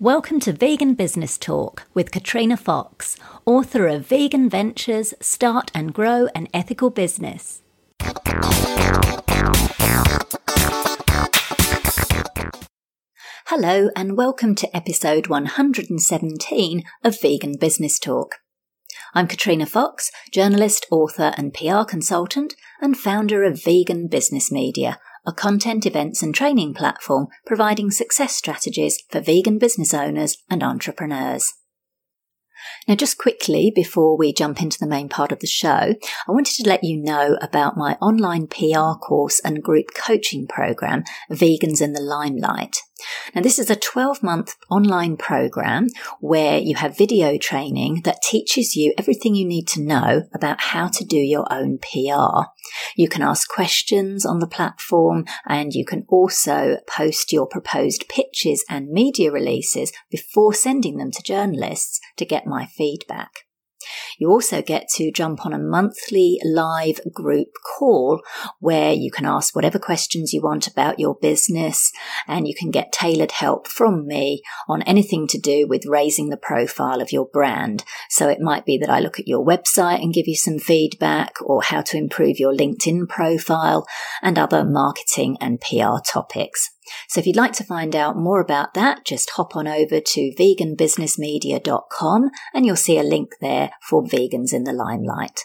Welcome to Vegan Business Talk with Katrina Fox, author of Vegan Ventures Start and Grow an Ethical Business. Hello, and welcome to episode 117 of Vegan Business Talk. I'm Katrina Fox, journalist, author, and PR consultant, and founder of Vegan Business Media a content, events, and training platform providing success strategies for vegan business owners and entrepreneurs. Now, just quickly before we jump into the main part of the show, I wanted to let you know about my online PR course and group coaching program, Vegans in the Limelight. Now, this is a 12 month online program where you have video training that teaches you everything you need to know about how to do your own PR. You can ask questions on the platform and you can also post your proposed pitches and media releases before sending them to journalists to get my feedback. You also get to jump on a monthly live group call where you can ask whatever questions you want about your business and you can get tailored help from me on anything to do with raising the profile of your brand. So it might be that I look at your website and give you some feedback or how to improve your LinkedIn profile and other marketing and PR topics. So if you'd like to find out more about that, just hop on over to veganbusinessmedia.com and you'll see a link there for Vegans in the Limelight.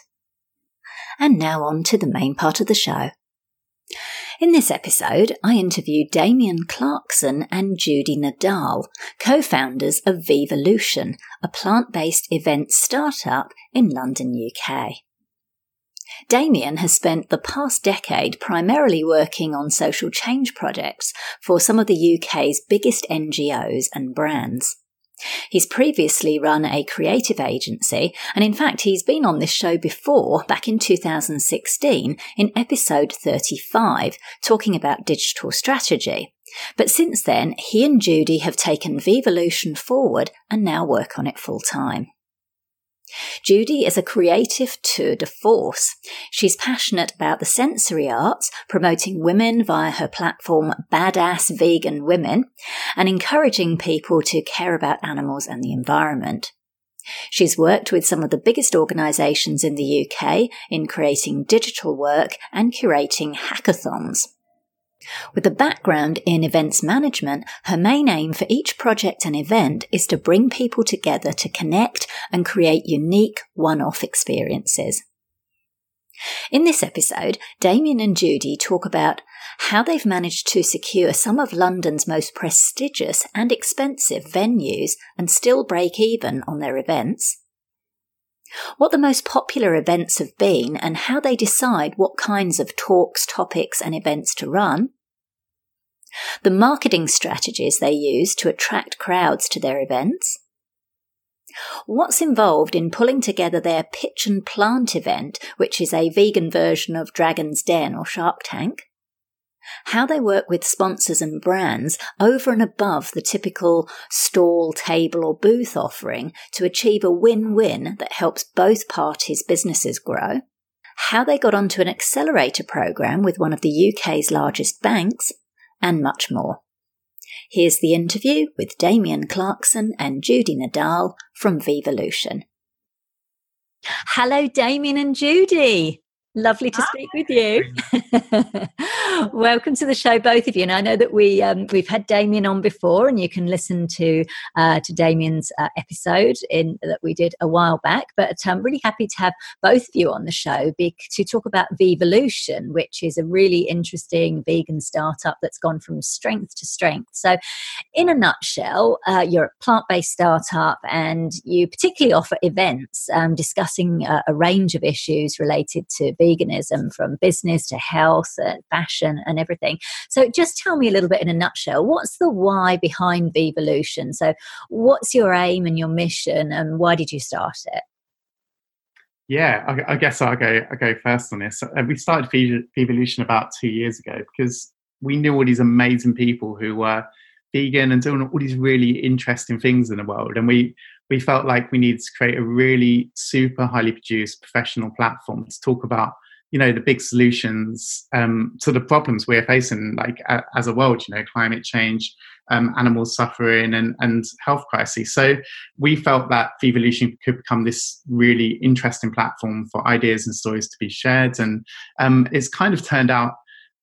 And now on to the main part of the show. In this episode, I interviewed Damien Clarkson and Judy Nadal, co-founders of Vevolution, a plant-based event startup in London, UK. Damien has spent the past decade primarily working on social change projects for some of the UK's biggest NGOs and brands. He's previously run a creative agency, and in fact, he's been on this show before, back in 2016, in episode 35, talking about digital strategy. But since then, he and Judy have taken Vevolution forward and now work on it full time. Judy is a creative tour de force. She's passionate about the sensory arts, promoting women via her platform Badass Vegan Women, and encouraging people to care about animals and the environment. She's worked with some of the biggest organisations in the UK in creating digital work and curating hackathons. With a background in events management, her main aim for each project and event is to bring people together to connect and create unique one-off experiences. In this episode, Damien and Judy talk about how they've managed to secure some of London's most prestigious and expensive venues and still break even on their events, what the most popular events have been and how they decide what kinds of talks, topics, and events to run, the marketing strategies they use to attract crowds to their events, what's involved in pulling together their pitch and plant event, which is a vegan version of Dragon's Den or Shark Tank, how they work with sponsors and brands over and above the typical stall, table, or booth offering to achieve a win win that helps both parties' businesses grow, how they got onto an accelerator program with one of the UK's largest banks, and much more. Here's the interview with Damien Clarkson and Judy Nadal from Vevolution. Hello, Damien and Judy. Lovely to speak with you. Welcome to the show, both of you. And I know that we um, we've had Damien on before, and you can listen to uh, to Damien's uh, episode in that we did a while back. But I'm really happy to have both of you on the show be, to talk about Vevolution, which is a really interesting vegan startup that's gone from strength to strength. So, in a nutshell, uh, you're a plant based startup, and you particularly offer events um, discussing uh, a range of issues related to veganism from business to health and fashion and everything. So just tell me a little bit in a nutshell, what's the why behind Vevolution? So what's your aim and your mission and why did you start it? Yeah, I, I guess I'll go, I'll go first on this. Uh, we started Vevolution about two years ago because we knew all these amazing people who were vegan and doing all these really interesting things in the world. And we we felt like we needed to create a really super highly produced professional platform to talk about you know the big solutions um, to the problems we're facing like a, as a world you know climate change um, animals suffering and, and health crises. So we felt that Vevolution could become this really interesting platform for ideas and stories to be shared. And um, it's kind of turned out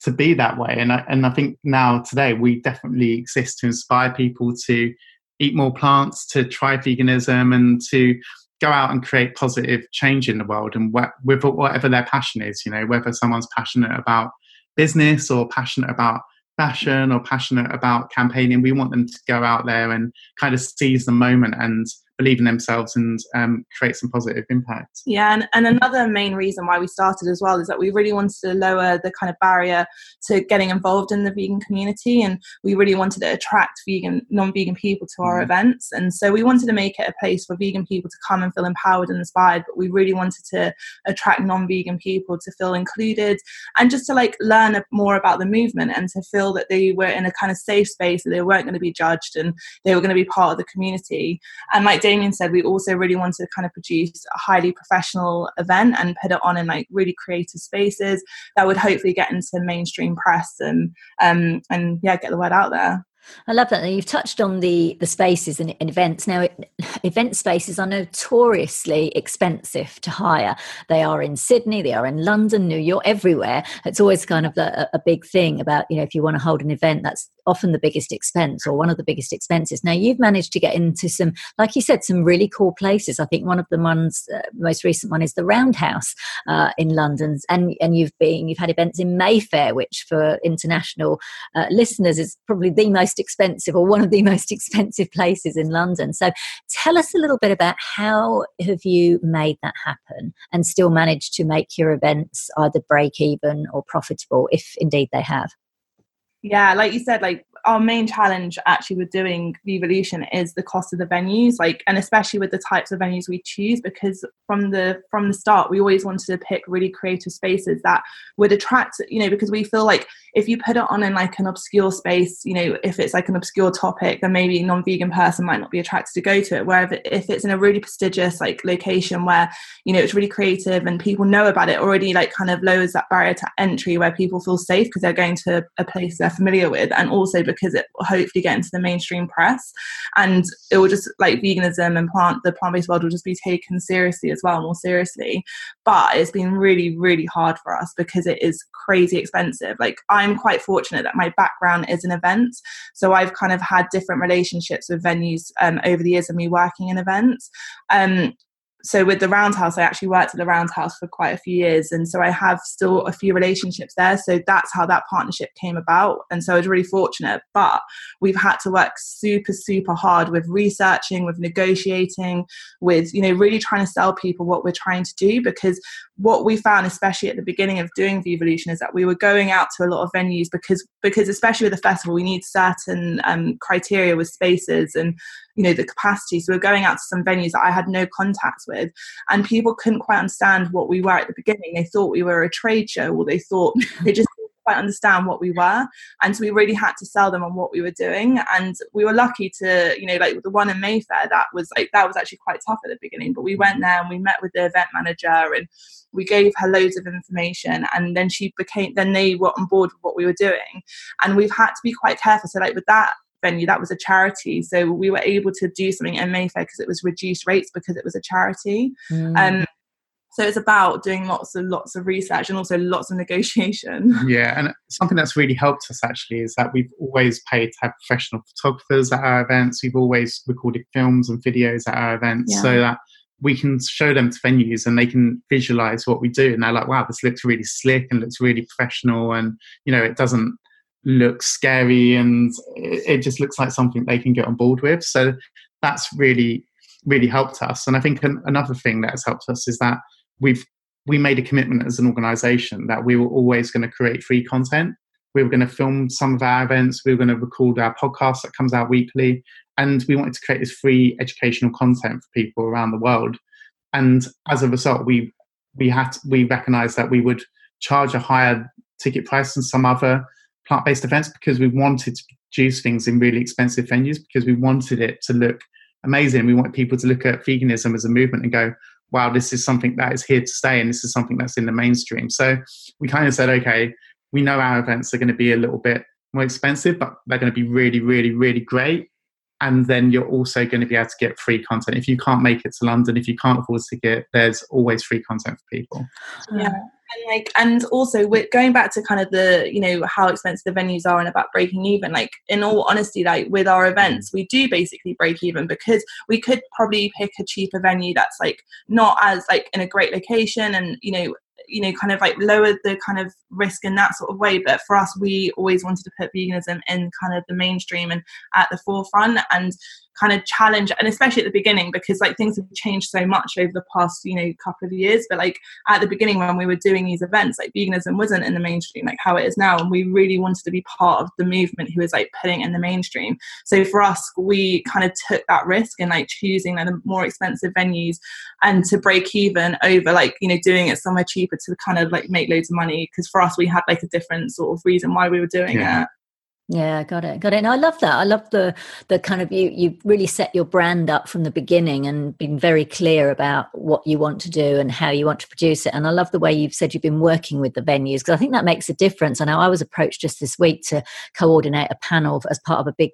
to be that way. And I, and I think now today we definitely exist to inspire people to eat more plants, to try veganism, and to go out and create positive change in the world and with whatever their passion is. You know, whether someone's passionate about business or passionate about fashion or passionate about campaigning, we want them to go out there and kind of seize the moment and believe in themselves and um, create some positive impact. Yeah, and, and another main reason why we started as well is that we really wanted to lower the kind of barrier to getting involved in the vegan community, and we really wanted to attract vegan, non-vegan people to our mm. events, and so we wanted to make it a place for vegan people to come and feel empowered and inspired. But we really wanted to attract non-vegan people to feel included and just to like learn more about the movement and to feel that they were in a kind of safe space that they weren't going to be judged and they were going to be part of the community. And like Damien said, we also really wanted to kind of produce a highly professional event and put it on in like really creative spaces that would hopefully get into mainstream press and um, and yeah, get the word out there. I love that. you've touched on the the spaces and, and events. Now, it, event spaces are notoriously expensive to hire. They are in Sydney, they are in London, New York, everywhere. It's always kind of a, a big thing about you know if you want to hold an event, that's often the biggest expense or one of the biggest expenses. Now, you've managed to get into some, like you said, some really cool places. I think one of the ones, uh, most recent one, is the Roundhouse uh, in London, and and you've been you've had events in Mayfair, which for international uh, listeners is probably the most expensive or one of the most expensive places in London. So tell us a little bit about how have you made that happen and still managed to make your events either break even or profitable if indeed they have? Yeah, like you said, like our main challenge actually with doing Vevolution is the cost of the venues, like and especially with the types of venues we choose, because from the from the start we always wanted to pick really creative spaces that would attract, you know, because we feel like if you put it on in like an obscure space, you know, if it's like an obscure topic, then maybe a non-vegan person might not be attracted to go to it. Where if it's in a really prestigious like location where, you know, it's really creative and people know about it already like kind of lowers that barrier to entry where people feel safe because they're going to a place they're familiar with and also because because it will hopefully get into the mainstream press. And it will just like veganism and plant the plant-based world will just be taken seriously as well more seriously. But it's been really really hard for us because it is crazy expensive. Like i'm quite fortunate that my background is in events. So i've kind of had different relationships with venues um, over the years of me working in events. Um, so with the roundhouse i actually worked at the roundhouse for quite a few years and so i have still a few relationships there so that's how that partnership came about and so i was really fortunate. But we've had to work super super hard with researching with negotiating with you know really trying to sell people what we're trying to do because what we found especially at the beginning of doing Vevolution is that we were going out to a lot of venues because because especially with the festival we need certain um, criteria with spaces and you know the capacity. So we are going out to some venues that i had no contacts with and people couldn't quite understand what we were at the beginning. They thought we were a trade show or they thought they just quite understand what we were. And so we really had to sell them on what we were doing. And we were lucky to you know like the one in mayfair that was like that was actually quite tough at the beginning but we went there and we met with the event manager and we gave her loads of information. And then she became then they were on board with what we were doing. And we've had to be quite careful. So like with that venue that was a charity. So we were able to do something in mayfair because it was reduced rates because it was a charity. Mm. um, so it's about doing lots and lots of research and also lots of negotiation yeah and something that's really helped us actually is that we've always paid to have professional photographers at our events we've always recorded films and videos at our events yeah. so that we can show them to venues and they can visualize what we do and they're like wow this looks really slick and looks really professional and you know it doesn't look scary and it just looks like something they can get on board with. So that's really, really helped us. And I think an, another thing that has helped us is that we've we made a commitment as an organization that we were always going to create free content. We were going to film some of our events. We were going to record our podcast that comes out weekly. And we wanted to create this free educational content for people around the world. And as a result, we we had we recognized that we would charge a higher ticket price than some other plant-based events because we wanted to produce things in really expensive venues because we wanted it to look amazing. We want people to look at veganism as a movement and go, wow, this is something that is here to stay and this is something that's in the mainstream. So we kind of said, okay, we know our events are going to be a little bit more expensive, but they're going to be really, really, really great. And then you're also going to be able to get free content. If you can't make it to London, if you can't afford to get, there's always free content for people. Yeah and like and also we're going back to kind of the you know how expensive the venues are and about breaking even like in all honesty like with our events we do basically break even because we could probably pick a cheaper venue that's like not as like in a great location and you know you know kind of like lower the kind of risk in that sort of way. But for us we always wanted to put veganism in kind of the mainstream and at the forefront. And kind of challenge and especially at the beginning because like things have changed so much over the past you know couple of years but like at the beginning when we were doing these events like veganism wasn't in the mainstream like how it is now and we really wanted to be part of the movement who was like putting in the mainstream so for us we kind of took that risk in like choosing like the more expensive venues and to break even over like you know doing it somewhere cheaper to kind of like make loads of money because for us we had like a different sort of reason why we were doing yeah. it yeah, got it, got it. And I love that. I love the the kind of you you really set your brand up from the beginning and been very clear about what you want to do and how you want to produce it. And I love the way you've said you've been working with the venues because I think that makes a difference. I know I was approached just this week to coordinate a panel as part of a big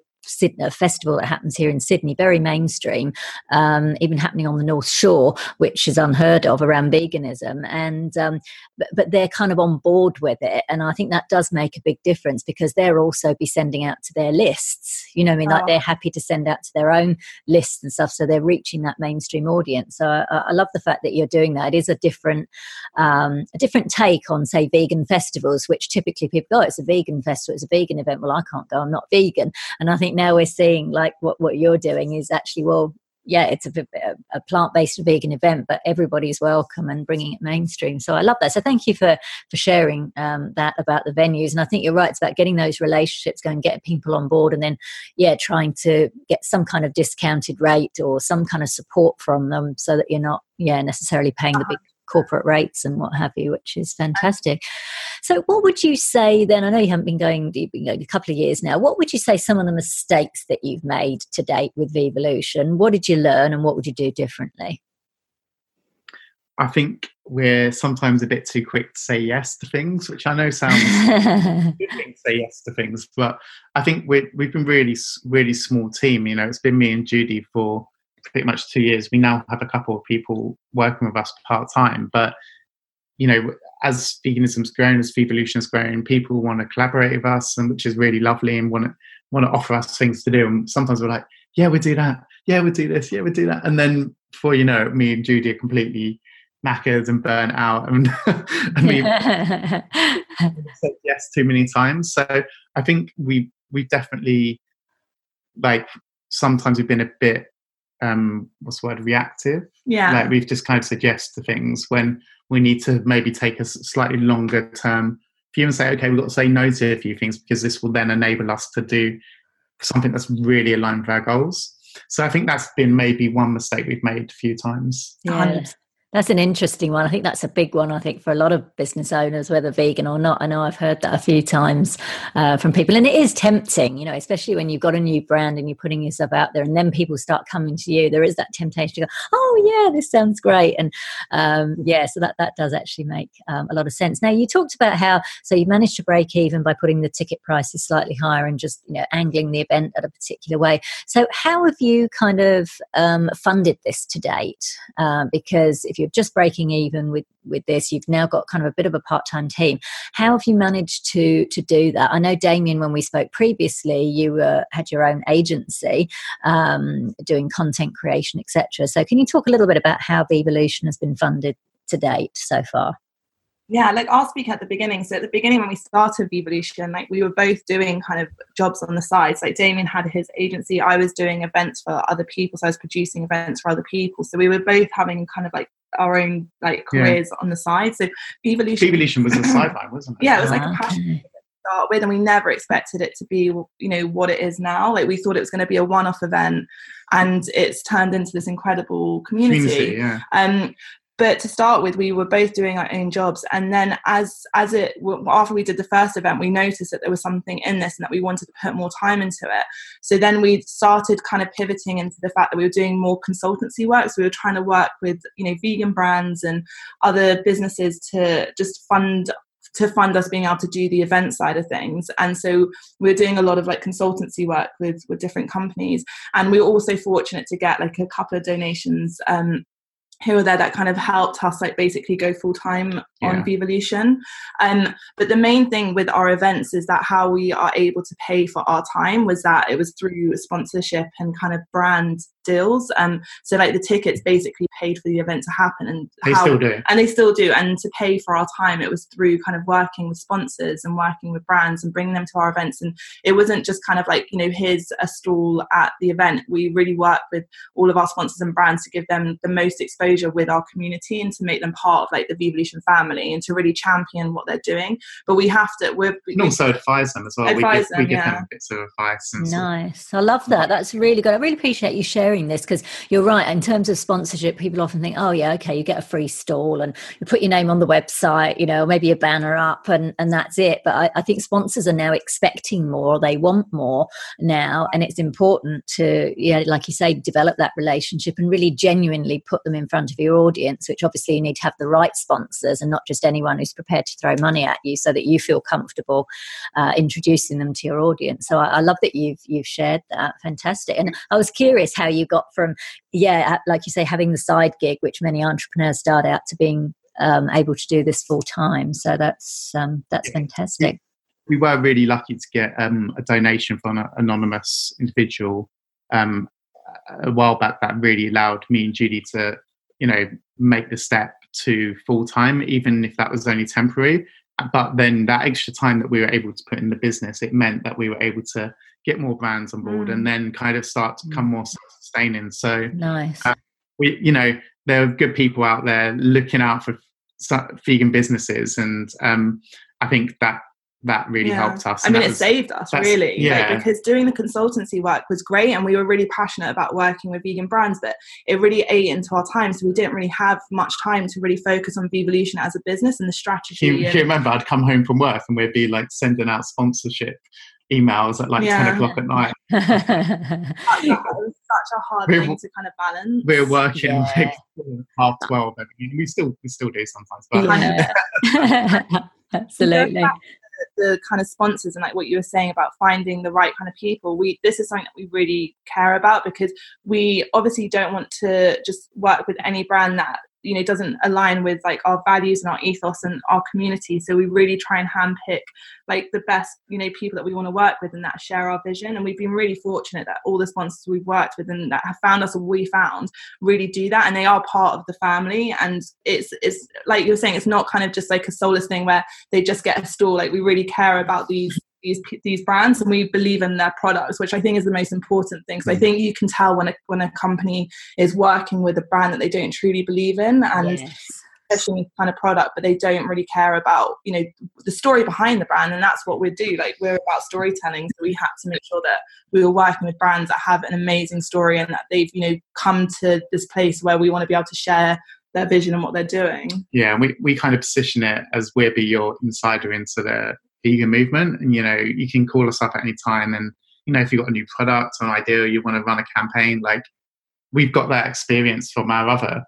a festival that happens here in Sydney, very mainstream, um, even happening on the North Shore, which is unheard of around veganism. And um, but, but, they're kind of on board with it, and I think that does make a big difference because they're also be sending out to their lists. You know, I mean, oh. like they're happy to send out to their own lists and stuff, so they're reaching that mainstream audience. So I, I love the fact that you're doing that. It is a different um, a different take on say vegan festivals, which typically people go, oh, it's a vegan festival, it's a vegan event. Well, I can't go, I'm not vegan, and I think now we're seeing like what, what you're doing is actually, well, yeah, it's a, a plant-based vegan event, but everybody's welcome and bringing it mainstream. So I love that. So thank you for for sharing um, that about the venues. And I think you're right. It's about getting those relationships going, get people on board, and then yeah, trying to get some kind of discounted rate or some kind of support from them, so that you're not yeah necessarily paying the big corporate rates and what have you, which is fantastic. So, what would you say then? I know you haven't been going, you've been going a couple of years now. What would you say some of the mistakes that you've made to date with Vevolution? What did you learn and what would you do differently? I think we're sometimes a bit too quick to say yes to things, which I know sounds good thing to say yes to things, but I think we have been really, really small team. You know, it's been me and Judy for pretty much two years. We now have a couple of people working with us part time, but you know, as veganism's grown, as Vevolution has grown, people want to collaborate with us, and which is really lovely, and want to want to offer us things to do. And sometimes we're like, yeah, we'll do that. Yeah, we'll do this. Yeah, we'll do that. And then before you know it, me and Judy are completely knackered and burnt out, and, and we said yes too many times. So I think we we definitely like sometimes we've been a bit um what's the word reactive? Yeah. Like we've just kind of suggest the things when we need to maybe take a slightly longer term view and say okay we've got to say no to a few things because this will then enable us to do something that's really aligned with our goals. So i think that's been maybe one mistake we've made a few times. Yeah. That's an interesting one. I think that's a big one. I think for a lot of business owners, whether vegan or not. I know I've heard that a few times uh, from people, and it is tempting, you know, especially when you've got a new brand and you're putting yourself out there, and then people start coming to you. There is that temptation to go, "Oh yeah, this sounds great," and um, yeah, so that that does actually make um, a lot of sense. Now you talked about how so you managed to break even by putting the ticket prices slightly higher and just you know angling the event at a particular way. So how have you kind of um, funded this to date? Um, because if you you're just breaking even with with this. You've now got kind of a bit of a part-time team. How have you managed to to do that? I know damien when we spoke previously you uh, had your own agency um, doing content creation etc so can you talk a little bit about how the Vevolution has been funded to date so far? Yeah like i'll speak at the beginning. So at the beginning when we started Vevolution like we were both doing kind of jobs on the side. So like damien had his agency. I was doing events for other people. So i was producing events for other people. So we were both having kind of like our own like careers yeah. on the side. So evolution, Vevolution was a sideline, wasn't it? Yeah, it was like a passion to start with, and we never expected it to be, you know, what it is now. Like we thought it was going to be a one-off event, and it's turned into this incredible community. community yeah. Um, but to start with we were both doing our own jobs. And then as as it after we did the first event we noticed that there was something in this and that we wanted to put more time into it. So then we started kind of pivoting into the fact that we were doing more consultancy work. So we were trying to work with you know vegan brands and other businesses to just fund to fund us being able to do the event side of things. And so we're doing a lot of like consultancy work with with different companies, and we we're also fortunate to get like a couple of donations um, who were there that kind of helped us like basically go full time yeah. on Vevolution. Um, but the main thing with our events is that how we are able to pay for our time was that it was through sponsorship and kind of brand deals. Um, so like the tickets basically paid for the event to happen, and they how, still do, and they still do. And to pay for our time, it was through kind of working with sponsors and working with brands and bringing them to our events. And it wasn't just kind of like you know here's a stall at the event. We really worked with all of our sponsors and brands to give them the most exposure with our community and to make them part of like the Vevolution family and to really champion what they're doing. But we have to. We're and also advise them as well. Advise we give, them, we give yeah. them bits of advice. nice. I love that. That's really good. I really appreciate you sharing sharing this because you're right. In terms of sponsorship, people often think, oh, yeah, okay, you get a free stall and you put your name on the website, you know, maybe a banner up and, and that's it. But I, I think sponsors are now expecting more, they want more now. And it's important to, yeah, like you say, develop that relationship and really genuinely put them in front of your audience, which obviously you need to have the right sponsors and not just anyone who's prepared to throw money at you so that you feel comfortable uh, introducing them to your audience. So I, I love that you've you've shared that. Fantastic. And I was curious how you you got from yeah like you say having the side gig which many entrepreneurs start out to being um, able to do this full time so that's um, that's fantastic we were really lucky to get um, a donation from an anonymous individual um, a while back that really allowed me and Judy to you know make the step to full time even if that was only temporary but then that extra time that we were able to put in the business it meant that we were able to get more brands on board mm. and then kind of start to become mm. More sustaining. So nice. Uh, we, you know, there are good people out there looking out for vegan businesses, and um, I think that that really yeah. helped us. I mean, it was, saved us really, yeah. Like, because doing the consultancy work was great, and we were really passionate about working with vegan brands. But it really ate into our time, so we didn't really have much time to really focus on Vevolution as a business and the strategy. You, and, you remember, I'd come home from work and we'd be like sending out sponsorship emails at like yeah. 10 o'clock at night. it was such a hard we're, thing to kind of balance. We're working yeah. like half 12. I mean, we still we still do sometimes. But yeah. Absolutely. The kind of sponsors and like what you were saying about finding the right kind of people we this is something that we really care about because we obviously don't want to just work with any brand that you know doesn't align with like our values and our ethos and our community. So we really try and handpick like the best you know people that we want to work with and that share our vision. And we've been really fortunate that all the sponsors we've worked with and that have found us and we found really do that. And they are part of the family. And it's it's like you're saying it's not kind of just like a soulless thing where they just get a stall. Like we really care about these these these brands and we believe in their products which i think is the most important thing because i mm. think you can tell when a when a company is working with a brand that they don't truly believe in and yes. especially kind of product but they don't really care about you know the story behind the brand and that's what we do like we're about storytelling so we had to make sure that we were working with brands that have an amazing story and that they've you know come to this place where we want to be able to share their vision and what they're doing. Yeah, and we, we kind of position it as we'll be your insider into the vegan movement. And, you know, you can call us up at any time. And, you know, if you've got a new product or an idea you want to run a campaign, like we've got that experience from our other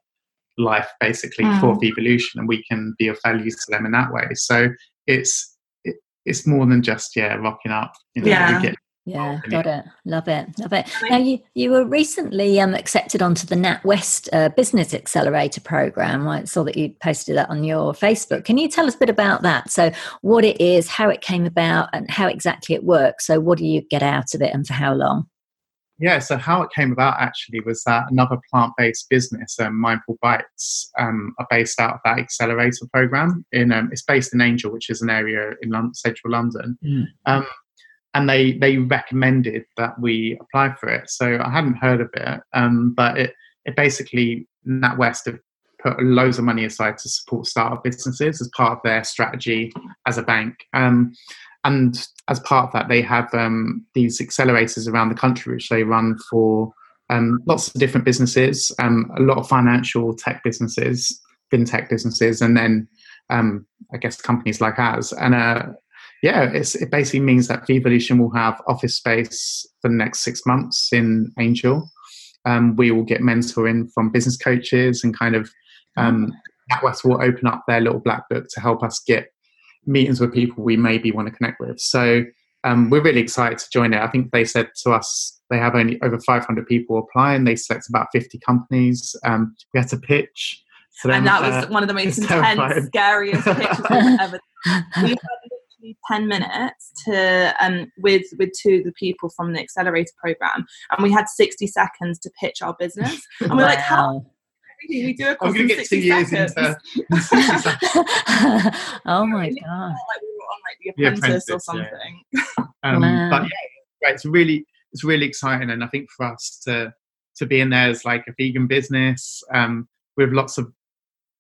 life basically mm. for Vevolution and we can be of value to them in that way. So it's, it, it's more than just, yeah, rocking up. You know, yeah. Get, yeah, got it. Love it. Love it. Now, you, you were recently um, accepted onto the NatWest uh, Business Accelerator program. I saw that you posted that on your Facebook. Can you tell us a bit about that? So, what it is, how it came about, and how exactly it works. So, what do you get out of it and for how long? Yeah, so how it came about actually was that another plant based business, um, Mindful Bites, um, are based out of that accelerator program. In um, It's based in Angel, which is an area in London, central London. Mm and they they recommended that we apply for it. So I hadn't heard of it, um, but it it basically NatWest have put loads of money aside to support startup businesses as part of their strategy as a bank. Um, and as part of that, they have um, these accelerators around the country, which they run for um, lots of different businesses, um, a lot of financial tech businesses, fintech businesses, and then um, I guess companies like ours. And uh, yeah, it basically means that Vevolution will have office space for the next six months in Angel. Um, we will get mentoring from business coaches and kind of um, NatWest will open up their little black book to help us get meetings with people we maybe want to connect with. So um, we're really excited to join it. I think they said to us they have only over 500 people apply and they select about 50 companies. Um, we had to pitch. Them, and that was uh, one of the most intense, terrifying. scariest pitches we've ever. We had literally 10 minutes to um, with with two of the people from the accelerator program, and we had 60 seconds to pitch our business. And we're wow. like, how we do a course I'm going to get two years into. oh my god! Like we were on like the apprentice, the apprentice or something. Yeah. Um, wow. But yeah, it's really it's really exciting, and I think for us to to be in there as like a vegan business um, with lots of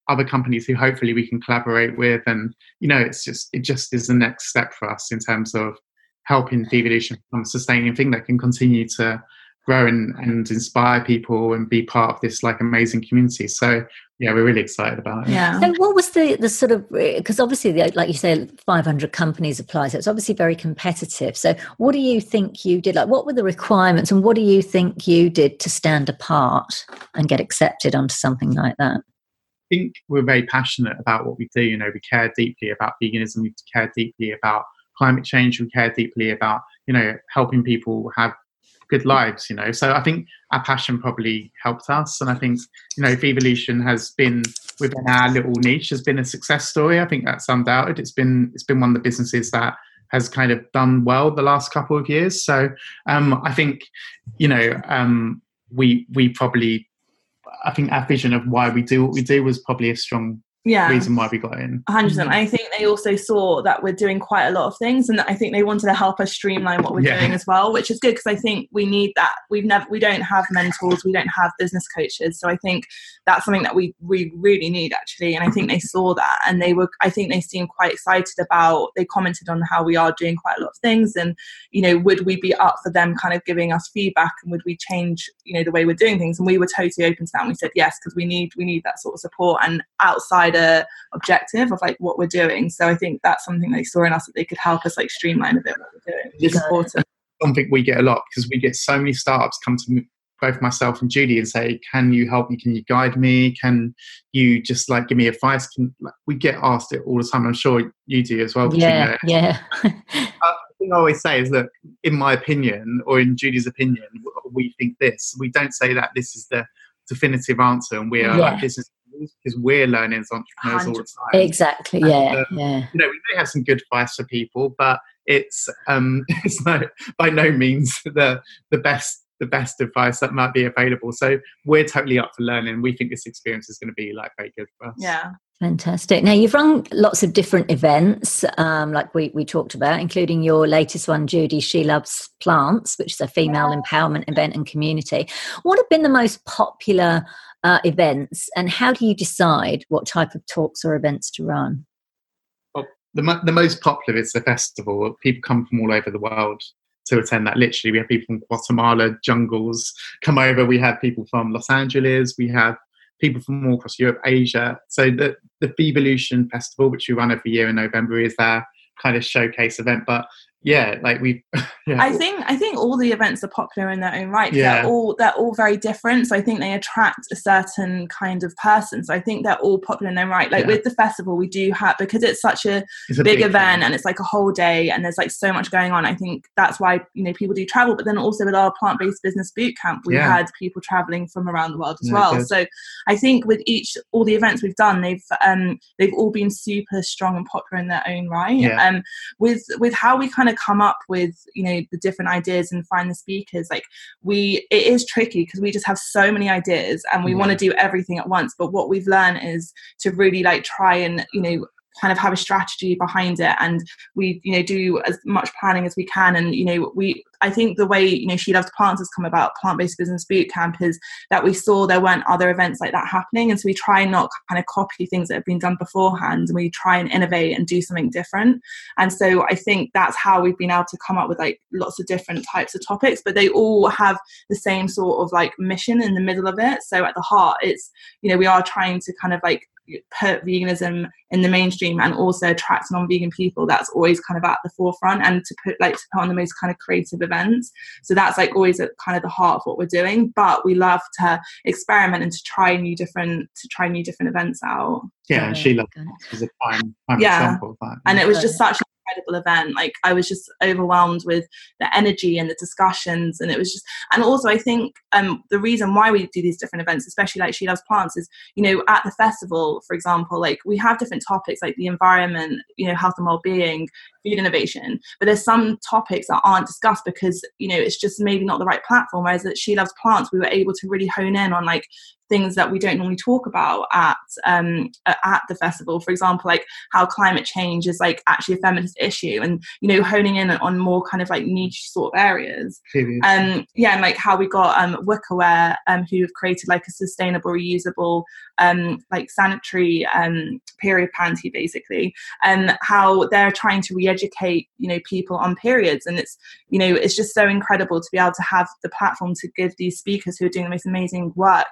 other companies who hopefully we can collaborate with, and you know, it's just it just is the next step for us in terms of helping Vevolution become a sustaining thing that can continue to grow and, and inspire people and be part of this like amazing community. So yeah, we're really excited about it. Yeah. So what was the the sort of eh, because obviously the, like you say, 500 companies apply, so it's obviously very competitive. So what do you think you did? Like, what were the requirements, and what do you think you did to stand apart and get accepted onto something like that? I think we're very passionate about what we do. You know, we care deeply about veganism. We care deeply about climate change. We care deeply about you know helping people have good lives, you know. So I think our passion probably helped us, and I think you know, Vevolution has been within our little niche has been a success story. I think that's undoubted. It's been it's been one of the businesses that has kind of done well the last couple of years. So um, I think you know um, we we probably I think our vision of why we do what we do was probably a strong yeah. reason why we got in. 100%. Mm-hmm. I think they also saw that we're doing quite a lot of things and I think they wanted to help us streamline what we're yeah. doing as well, which is good because I think we need that. We've never we don't have mentors, we don't have business coaches. So I think that's something that we we really need actually and I think they saw that and they were I think they seemed quite excited about they commented on how we are doing quite a lot of things and you know would we be up for them kind of giving us feedback and would we change you know the way we're doing things and we were totally open to that and we said yes because we need we need that sort of support and outside wider objective of like what we're doing. So I think that's something they saw in us that they could help us like streamline a bit what we're doing, which is important. Something we get a lot because we get so many startups come to me, both myself and Judy and say, "Can you help me? Can you guide me? Can you just like give me advice?" Can like, we get asked it all the time? I'm sure you do as well. Yeah, yeah. uh, thing I always say is that, in my opinion, or in Judy's opinion, we think this. We don't say that this is the definitive answer, and we are yeah. like business because we're learning as entrepreneurs all the time. Exactly. Yeah. um, yeah. You know, we may have some good advice for people, but it's um, it's no by no means the the best the best advice that might be available. So we're totally up for learning. We think this experience is going to be like very good for us. Yeah. Fantastic. Now you've run lots of different events, um, like we, we talked about, including your latest one, Judy. She loves plants, which is a female yeah. empowerment event and community. What have been the most popular uh, events, and how do you decide what type of talks or events to run? Well, the, the most popular is the festival. People come from all over the world to attend that. Literally, we have people from Guatemala jungles come over. We have people from Los Angeles. We have people from all across Europe, Asia. So the the Vevolution Festival, which we run every year in November, is their kind of showcase event. But yeah like we yeah. i think i think all the events are popular in their own right yeah. they're all they're all very different so i think they attract a certain kind of person so i think they're all popular in their own right like yeah. with the festival we do have because it's such a, it's a big, big, event thing. and it's like a whole day and there's like so much going on i think that's why you know people do travel but then also with our plant-based business boot camp we yeah. had people traveling from around the world as well so i think with each all the events we've done they've um they've all been super strong and popular in their own right yeah. um with with how we kind of come up with you know the different ideas and find the speakers like we it is tricky because we just have so many ideas and we want to mm. do everything at once but what we've learned is to really like try and you know kind of have a strategy behind it. And we you know do as much planning as we can. And you know we I think the way you know she loves plants has come about plant-based business boot camp is that we saw there weren't other events like that happening. And so we try and not kind of copy things that have been done beforehand. And we try and innovate and do something different. And so I think that's how we've been able to come up with like lots of different types of topics. But they all have the same sort of like mission in the middle of it. So at the heart it's you know we are trying to kind of like put veganism in the mainstream and also attract non-vegan people that's always kind of at the forefront and to put like to put on the most kind of creative events. So that's like always at kind of the heart of what we're doing but we love to experiment and to try new different to try new different events out. Yeah and Sheila was a prime, prime yeah. example of that. And it was just such incredible event. Like I was just overwhelmed with the energy and the discussions, and it was just. And also, I think um, the reason why we do these different events, especially like She Loves Plants, is you know at the festival, for example, like we have different topics like the environment, you know, health and well-being, food innovation, but there's some topics that aren't discussed because you know it's just maybe not the right platform. Whereas at She Loves Plants, we were able to really hone in on like things that we don't normally talk about at um, at the festival. For example, like how climate change is like actually a feminist issue, and you know honing in on more kind of like niche sort of areas. Um, yeah, and like how we got um, Wickerwear, um, who have created like a sustainable, reusable, um, like sanitary um, period panty, basically, and how they're trying to re-educate you know people on periods, and it's you know it's just so incredible to be able to have the platform to give these speakers who are doing the most amazing work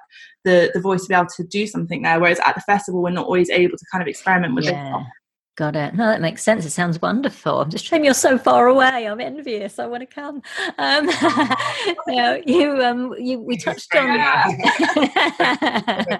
the the voice to be able to do something there. Whereas at the festival, we're not always able to kind of experiment with yeah. It. Got it. No, that makes sense. It sounds wonderful. I'm just shame you're so far away. I'm envious. I want to come. Um, you, you, um, you, we touched on.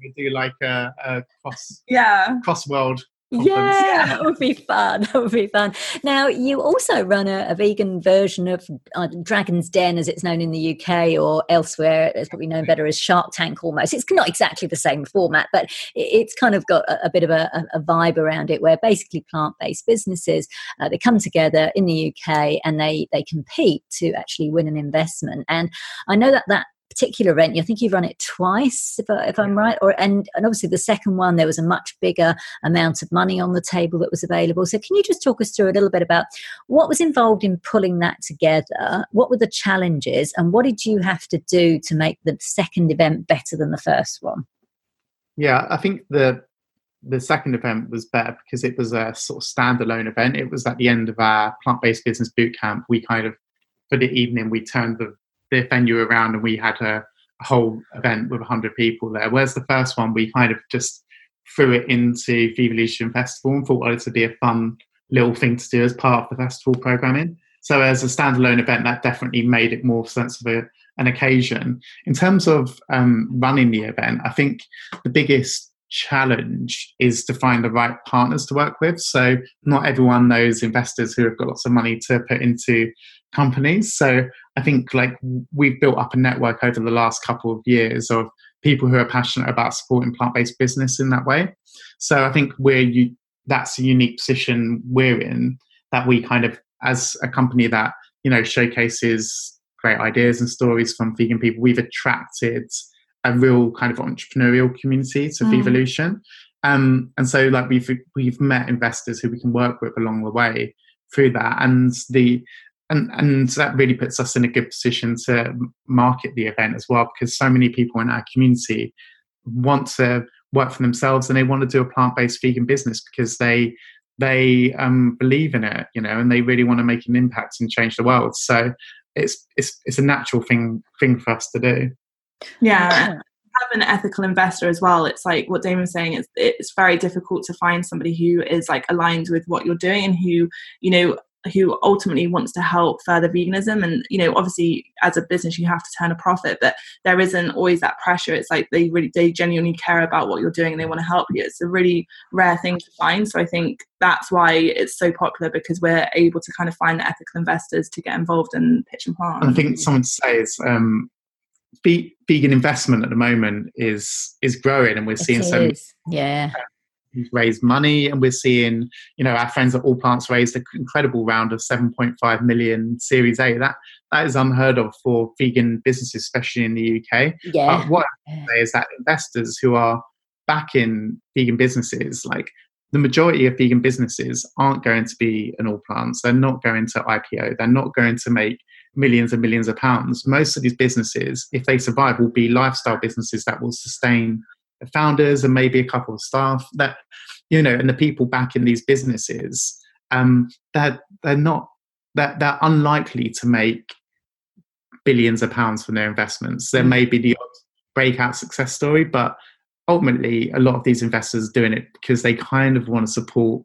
we do like a, a cross, yeah, cross world yeah, that would be fun. That would be fun. Now, you also run a, a vegan version of uh, Dragon's Den, as it's known in the UK or elsewhere. It's probably known better as Shark Tank almost. It's not exactly the same format, but it's kind of got a, a bit of a, a, vibe around it where basically plant based businesses uh, they come together in the UK and they, they compete to actually win an investment. And I know that that particular event, I think you've run it twice, if, I, if I'm right. Or and, and obviously the second one, there was a much bigger amount of money on the table that was available. So can you just talk us through a little bit about what was involved in pulling that together? What were the challenges, and what did you have to do to make the second event better than the first one? Yeah, I think the the second event was better because it was a sort of standalone event. It was at the end of our plant based business boot camp. We kind of for the evening we turned the the venue around and we had a, a whole event with 100 people there. Whereas the first one, we kind of just threw it into Vevolution Festival and thought well, it would be a fun little thing to do as part of the festival programming. So as a standalone event, that definitely made it more sense of a, an occasion. In terms of um, running the event, I think the biggest challenge is to find the right partners to work with. So not everyone knows investors who have got lots of money to put into companies. So I think like we've built up a network over the last couple of years of people who are passionate about supporting plant-based business in that way. So I think we're you, that's a unique position we're in that we kind of as a company that you know showcases great ideas and stories from vegan people, we've attracted a real kind of entrepreneurial community to mm. Vevolution. Um, and so like we've we've met investors who we can work with along the way through that and the and and that really puts us in a good position to market the event as well because so many people in our community want to work for themselves and they want to do a plant-based vegan business because they they um, believe in it you know and they really want to make an impact and change the world. So it's it's it's a natural thing thing for us to do. Yeah have an ethical investor as well. It's like what damien's saying it's it's very difficult to find somebody who is like aligned with what you're doing and who you know who ultimately wants to help further veganism. And you know obviously as a business you have to turn a profit but there isn't always that pressure. It's like they really they genuinely care about what you're doing and they want to help you. It's a really rare thing to find. So i think that's why it's so popular because we're able to kind of find the ethical investors to get involved and pitch and plant. I think someone says um vegan investment at the moment is is growing and we're seeing so yeah raised money and we're seeing you know our friends at allplants raised an incredible round of 7.5 million series a. That that is unheard of for vegan businesses especially in the uk yeah. But what i say is that investors who are backing vegan businesses like the majority of vegan businesses aren't going to be an allplants. They're not going to ipo they're not going to make millions and millions of pounds. Most of these businesses if they survive will be lifestyle businesses that will sustain founders and maybe a couple of staff that you know and the people back in these businesses um that they're, they're not that they're, they're unlikely to make billions of pounds from their investments there mm. may be the breakout success story but ultimately a lot of these investors are doing it because they kind of want to support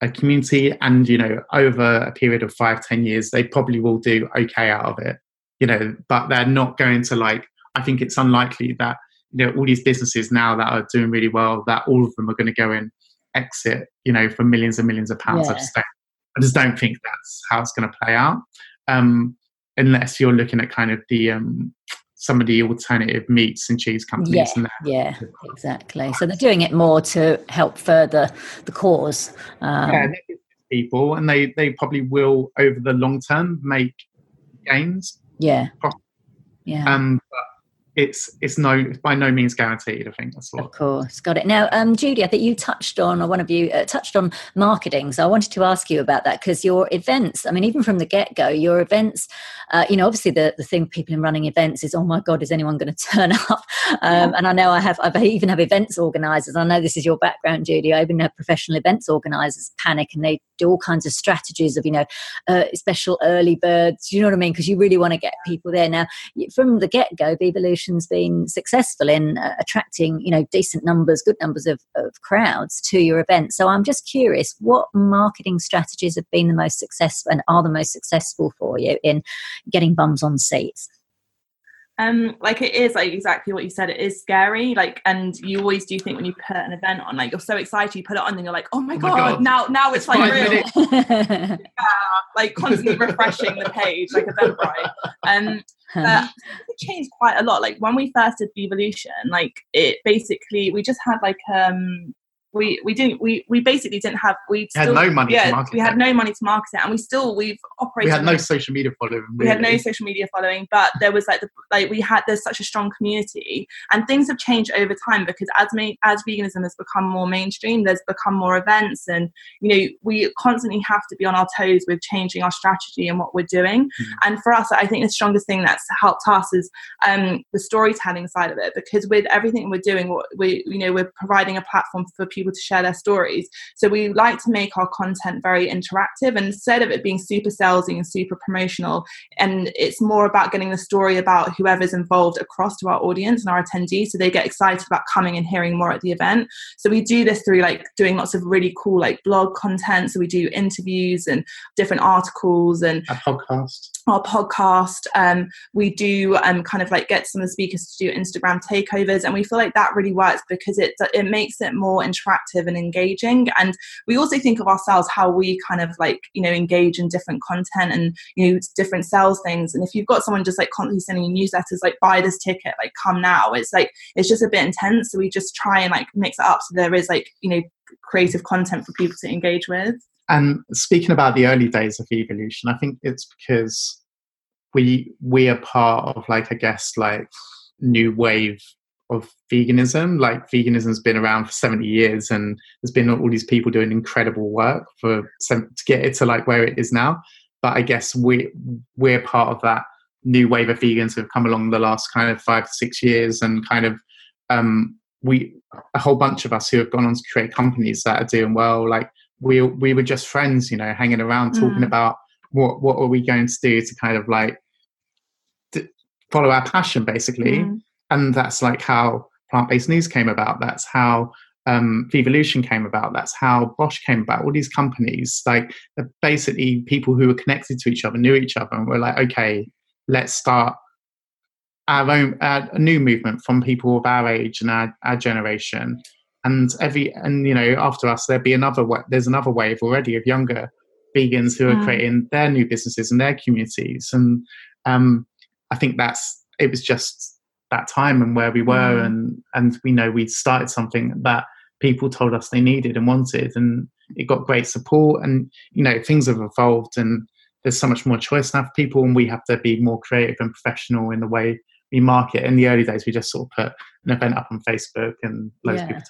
a community and you know over a period of five ten years they probably will do okay out of it you know but they're not going to like i think it's unlikely that you know all these businesses now that are doing really well that all of them are going to go and exit you know for millions and millions of pounds yeah. i just don't think that's how it's going to play out um unless you're looking at kind of the um some of the alternative meats and cheese companies. Yeah, and yeah, exactly. So they're doing it more to help further the cause. Um, yeah, people, and they they probably will over the long term make gains. Yeah, yeah. Um, but it's it's no it's by no means guaranteed. I think that's what. Of course, got it. Now, um, Judy, I think you touched on, or one of you uh, touched on marketing. So I wanted to ask you about that because your events. I mean, even from the get go, your events. Uh, you know, obviously the the thing people in running events is, oh my god, is anyone going to turn up? Um. And I know I have. I even have events organisers. I know this is your background, Judy. I even have professional events organisers panic and they do all kinds of strategies of you know uh, special early birds. You know what I mean? Because you really want to get people there. Now, from the get go, Vevolution has been successful in uh, attracting, you know, decent numbers, good numbers of, of crowds to your event. So I'm just curious, what marketing strategies have been the most successful and are the most successful for you in getting bums on seats? Um like it is like exactly what you said it is scary like and you always do think when you put an event on like you're so excited you put it on and you're like oh my, oh god, god, now now it's, it's like real. yeah, like constantly refreshing the page like eventbrite um but it changed quite a lot like when we first did Vevolution like it basically we just had like um we we didn't we we basically didn't have we still, had no money yeah, to market we had no money to market it and we still we've operated we had no social media following really. we had no social media following but there was like the like we had there's such a strong community and things have changed over time because as me as veganism has become more mainstream there's become more events and you know we constantly have to be on our toes with changing our strategy and what we're doing mm-hmm. and for us i think the strongest thing that's helped us is um, the storytelling side of it because with everything we're doing we you know we're providing a platform for people people to share their stories. So we like to make our content very interactive and instead of it being super salesy and super promotional, and it's more about getting the story about whoever's involved across to our audience and our attendees so they get excited about coming and hearing more at the event. So we do this through like doing lots of really cool like blog content. So we do interviews and different articles and a podcast. Our podcast. Um, we do um, kind of like get some of the speakers to do Instagram takeovers, and we feel like that really works because it it makes it more interactive interactive and engaging. And we also think of ourselves how we kind of like you know engage in different content and you know different sales things. And if you've got someone just like constantly sending you newsletters like buy this ticket like come now it's like it's just a bit intense. So we just try and like mix it up so there is like you know creative content for people to engage with. And speaking about the early days of Vevolution i think it's because we we are part of like i guess like new wave of veganism. Like veganism's been around for 70 years and there's been all these people doing incredible work for to get it to like where it is now. But I guess we we're part of that new wave of vegans who have come along the last kind of five to six years and kind of um, we a whole bunch of us who have gone on to create companies that are doing well like we we were just friends you know hanging around talking mm. about what what are we going to do to kind of like follow our passion basically mm and that's like how plant-based news came about that's how um, Vevolution came about. That's how Bosh came about. All these companies, like basically people who were connected to each other, knew each other, and were like, okay, let's start our own uh, a new movement from people of our age and our, our generation. And every and you know after us, there'd be another. There's another wave already of younger vegans who are mm. creating their new businesses and their communities. And um, I think that's it was just that time and where we were mm. and and we know we started something that people told us they needed and wanted and it got great support and you know things have evolved and there's so much more choice now for people and we have to be more creative and professional in the way we market in the early days we just sort of put an event up on facebook and loads yeah. of people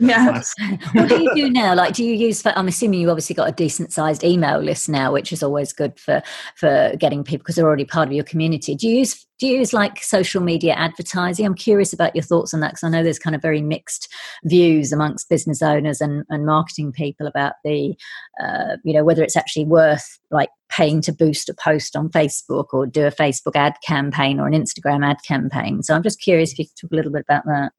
yeah. what do you do now? Like, do you use? I'm assuming you obviously got a decent sized email list now, which is always good for for getting people because they're already part of your community. Do you use do you use like social media advertising? I'm curious about your thoughts on that because I know there's kind of very mixed views amongst business owners and, and marketing people about the, uh, you know, whether it's actually worth like paying to boost a post on Facebook or do a Facebook ad campaign or an Instagram ad campaign. So I'm just curious if you could talk a little bit about that.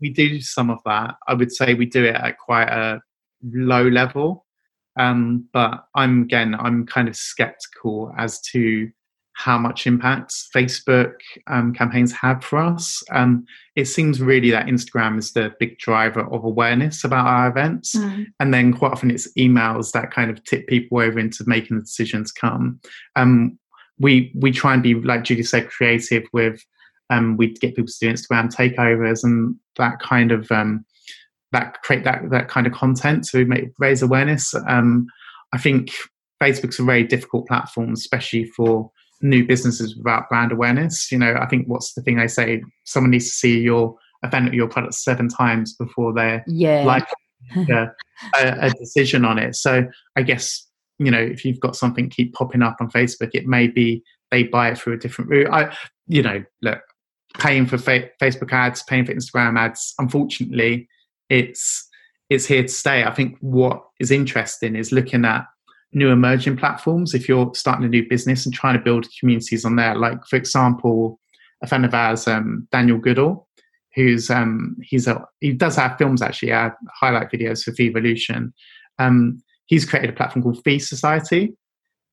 We do some of that. I would say we do it at quite a low level. Um, but I'm again, I'm kind of skeptical as to how much impact Facebook um, campaigns have for us. Um, it seems really that Instagram is the big driver of awareness about our events. Mm. And then quite often it's emails that kind of tip people over into making the decisions come. Um, we, we try and be, like Judy said, creative with, um, we get people to do Instagram takeovers and that kind of, um, that create that, that kind of content to make, raise awareness. Um, I think Facebook's a very difficult platform, especially for new businesses without brand awareness. You know, I think what's the thing I say? Someone needs to see your event your product seven times before they're yeah. like a, a, decision on it. So I guess you know if you've got something keep popping up on Facebook, it may be they buy it through a different route. I, you know, look, paying for fa- Facebook ads, paying for Instagram ads. Unfortunately, it's it's here to stay. I think what is interesting is looking at new emerging platforms if you're starting a new business and trying to build communities on there. Like, for example, a friend of ours, um, Daniel Goodall, who's um, he's a he does have films actually, uh, highlight videos for Vevolution. Um, he's created a platform called Fee Society,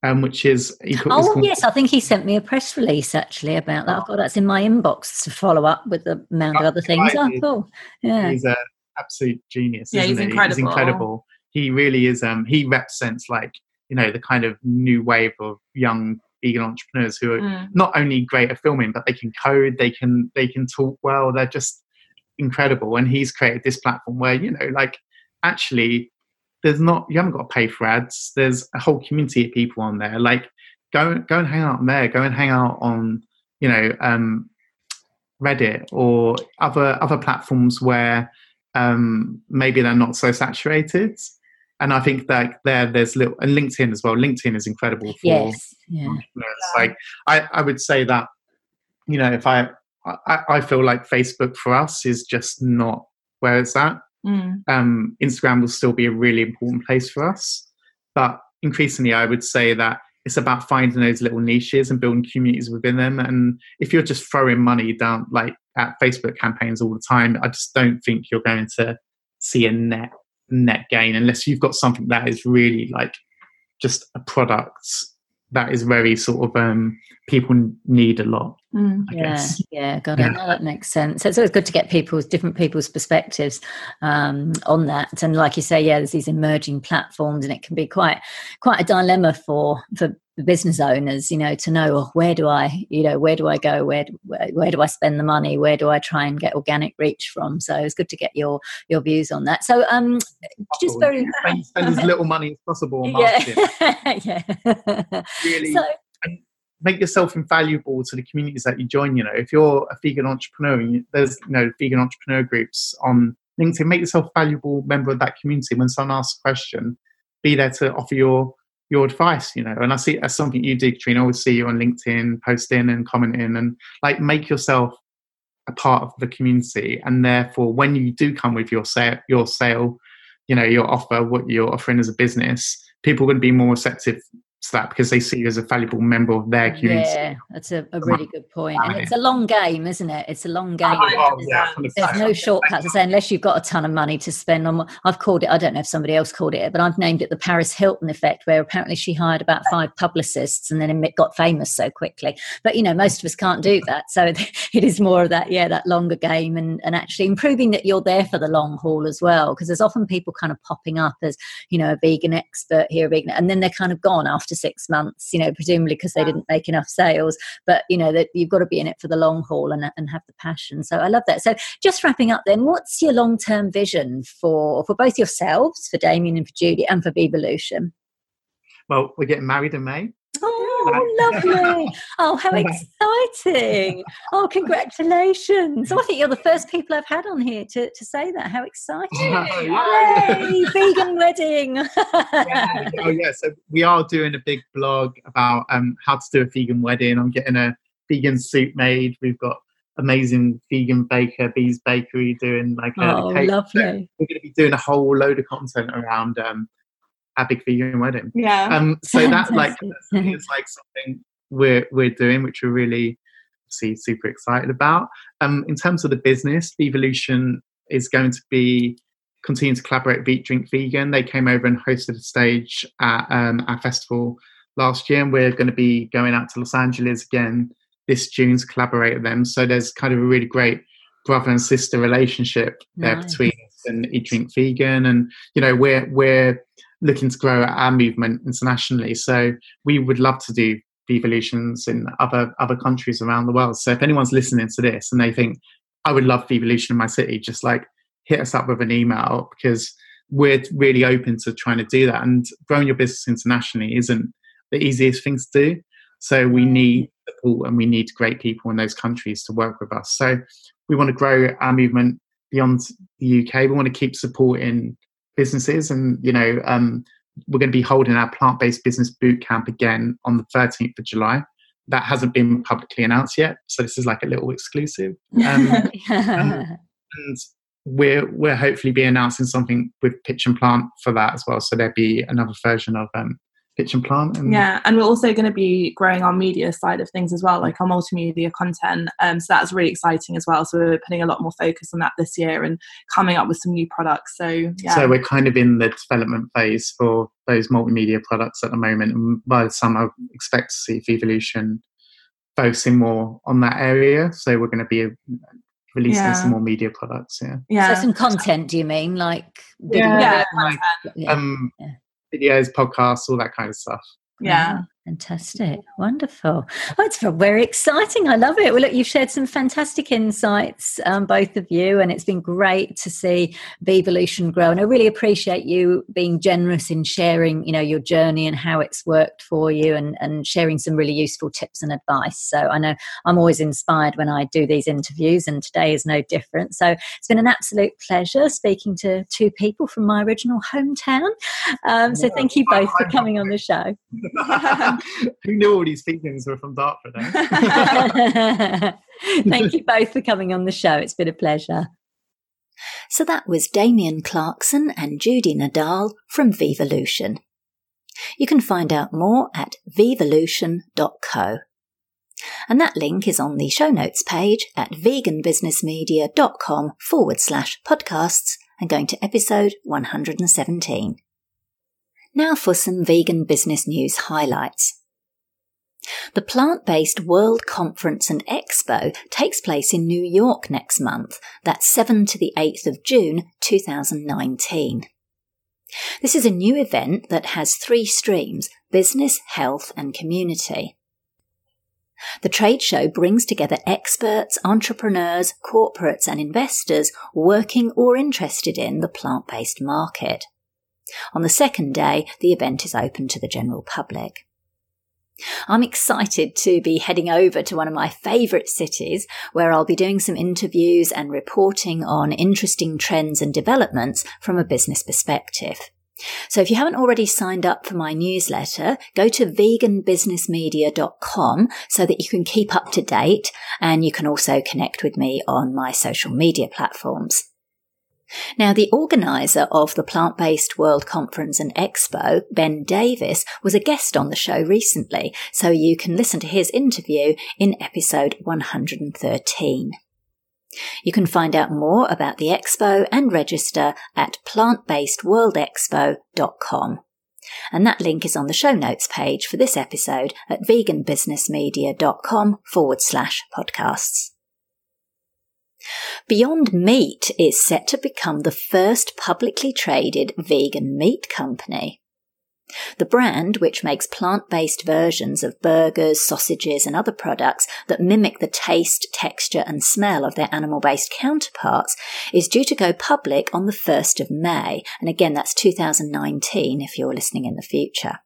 um, which is oh yes, I think he sent me a press release actually about that. I've got that's in my inbox to follow up with the amount of other things. Oh, cool. Yeah, he's an absolute genius. Yeah, he's he? incredible. He's incredible. He really is. Um, he represents like you know the kind of new wave of young vegan entrepreneurs who are mm. not only great at filming but they can code they can they can talk well they're just incredible and he's created this platform where you know like actually there's not you haven't got to pay for ads there's a whole community of people on there like go go and hang out there go and hang out on you know um reddit or other other platforms where um maybe they're not so saturated and I think that there there's little and LinkedIn as well. LinkedIn is incredible for yes, yeah. Like I, I would say that you know if I, I, I feel like Facebook for us is just not where it's at. Mm. Um, Instagram will still be a really important place for us, but increasingly I would say that it's about finding those little niches and building communities within them. And if you're just throwing money down like at Facebook campaigns all the time, I just don't think you're going to see a net net gain unless you've got something that is really like just a product that is very sort of um people need a lot mm, yeah guess. yeah got it. No, that makes sense. So it's always good to get people's different people's perspectives um, on that. And like you say yeah there's these emerging platforms and it can be quite quite a dilemma for for business owners you know to know oh, where do i you know where do i go? Where, where, where do i spend the money? Where do i try and get organic reach from? So it's good to get your your views on that. So um just very spend, spend as little money as possible on marketing. Yeah, yeah. really so, make yourself invaluable to the communities that you join you know. If you're a vegan entrepreneur and there's you know vegan entrepreneur groups on linkedin make yourself a valuable member of that community. When someone asks a question be there to offer your your advice, you know. And I see as something you do, Katrina. I always see you on LinkedIn posting and commenting and like make yourself a part of the community. And therefore, when you do come with your sale, your sale, you know, your offer, what you're offering as a business, people are going to be more receptive that because they see you as a valuable member of their community. Yeah, that's a, a really good point. And it's a long game, isn't it? It's a long game. Oh, yeah, There's no shortcuts to say unless you've got a ton of money to spend on. I've called it. I don't know if somebody else called it, but I've named it the Paris Hilton effect, where apparently she hired about five publicists and then it got famous so quickly. But you know, most of us can't do that. So it is more of that, yeah, that longer game, and and actually improving that you're there for the long haul as well. Because there's often people kind of popping up as you know a vegan expert here, a vegan, and then they're kind of gone after six months, you know, presumably because they didn't make enough sales. But, you know, that you've got to be in it for the long haul and, and have the passion. So I love that. So just wrapping up then, what's your long term vision for, for both yourselves, for Damien and for Judy, and for Vevolution? Well, we're getting married in May. Oh, lovely. Oh, how exciting. Oh, congratulations. Oh, I think you're the first people I've had on here to, to say that. How exciting. Yay, vegan wedding. yeah. Oh, yeah. So we are doing a big blog about um, how to do a vegan wedding. I'm getting a vegan suit made. We've got amazing vegan baker, Bees Bakery, doing like a, oh, cake. lovely. we're going to be doing a whole load of content around um, a big vegan wedding. Yeah. Um, so that like is like something we're we're doing, which we're really see super excited about. Um, in terms of the business, Vevolution is going to be continuing to collaborate with Eat Drink Vegan. They came over and hosted a stage at um, our festival last year, and we're going to be going out to Los Angeles again this June to collaborate with them. So there's kind of a really great brother and sister relationship there Nice. between us and Eat Drink Vegan, and you know we're we're looking to grow our movement internationally. So we would love to do Vevolutions in other other countries around the world. So if anyone's listening to this and they think I would love Vevolution in my city, just like hit us up with an email because we're really open to trying to do that. And growing your business internationally isn't the easiest thing to do. So we mm. need support and we need great people in those countries to work with us. So we want to grow our movement beyond the UK. We want to keep supporting businesses and you know um, we're going to be holding our plant-based business boot camp again on the 13th of July. That hasn't been publicly announced yet, so this is like a little exclusive. Um, and we're we're hopefully be announcing something with Pitch and Plant for that as well. So there'll be another version of um, Pitch and Plant. And Yeah, and we're also going to be growing our media side of things as well, like our multimedia content. Um, so that's really exciting as well. So we're putting a lot more focus on that this year and coming up with some new products. So yeah, So we're kind of in the development phase for those multimedia products at the moment. And by the summer, I expect to see Vevolution focusing more on that area. So we're going to be uh, releasing Yeah. some more media products. Yeah. yeah, So some content, do you mean? Like Yeah. yeah, Like, Yeah. um, Yeah. Videos, podcasts, all that kind of stuff. yeah. Fantastic. Wonderful. Oh, it's very exciting. I love it. Well, look, you've shared some fantastic insights, um, both of you, and it's been great to see Vevolution grow. And I really appreciate you being generous in sharing, you know, your journey and how it's worked for you and, and sharing some really useful tips and advice. So I know I'm always inspired when I do these interviews, and today is no different. So it's been an absolute pleasure speaking to two people from my original hometown. Um, so thank you both for coming on the show. Who knew all these feelings were from Dartford? Eh? Thank you both for coming on the show. It's been a pleasure. So that was Damien Clarkson and Judy Nadal from Vevolution. You can find out more at vevolution.co. And that link is on the show notes page at veganbusinessmedia.com forward slash podcasts and going to episode 117. Now for some vegan business news highlights. The Plant Based World Conference and Expo takes place in New York next month. That's 7 to the 8th of June 2019. This is a new event that has three streams business, health, and community. The trade show brings together experts, entrepreneurs, corporates, and investors working or interested in the plant based market. On the second day, the event is open to the general public. I'm excited to be heading over to one of my favourite cities where I'll be doing some interviews and reporting on interesting trends and developments from a business perspective. So if you haven't already signed up for my newsletter, go to veganbusinessmedia.com so that you can keep up to date and you can also connect with me on my social media platforms. Now, the organiser of the Plant Based World Conference and Expo, Ben Davis, was a guest on the show recently, so you can listen to his interview in episode 113. You can find out more about the expo and register at plantbasedworldexpo.com. And that link is on the show notes page for this episode at veganbusinessmedia.com forward slash podcasts. Beyond Meat is set to become the first publicly traded vegan meat company. The brand, which makes plant based versions of burgers, sausages, and other products that mimic the taste, texture, and smell of their animal based counterparts, is due to go public on the 1st of May. And again, that's 2019 if you're listening in the future.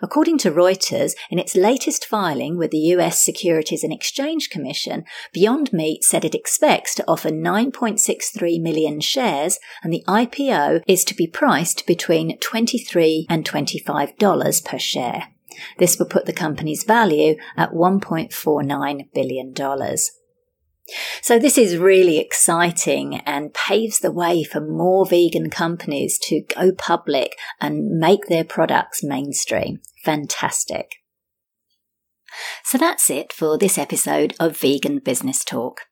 According to Reuters, in its latest filing with the US Securities and Exchange Commission, Beyond Meat said it expects to offer 9.63 million shares and the IPO is to be priced between 23 and $25 per share. This will put the company's value at $1.49 billion. So this is really exciting and paves the way for more vegan companies to go public and make their products mainstream. Fantastic. So that's it for this episode of Vegan Business Talk.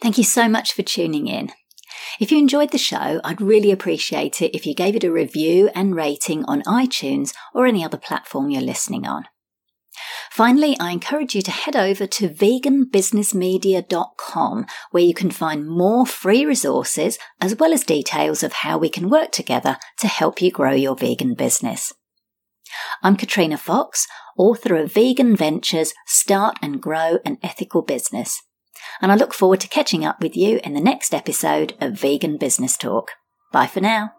Thank you so much for tuning in. If you enjoyed the show, I'd really appreciate it if you gave it a review and rating on iTunes or any other platform you're listening on. Finally, I encourage you to head over to veganbusinessmedia.com where you can find more free resources as well as details of how we can work together to help you grow your vegan business. I'm Katrina Fox, author of Vegan Ventures Start and Grow an Ethical Business. And I look forward to catching up with you in the next episode of Vegan Business Talk. Bye for now.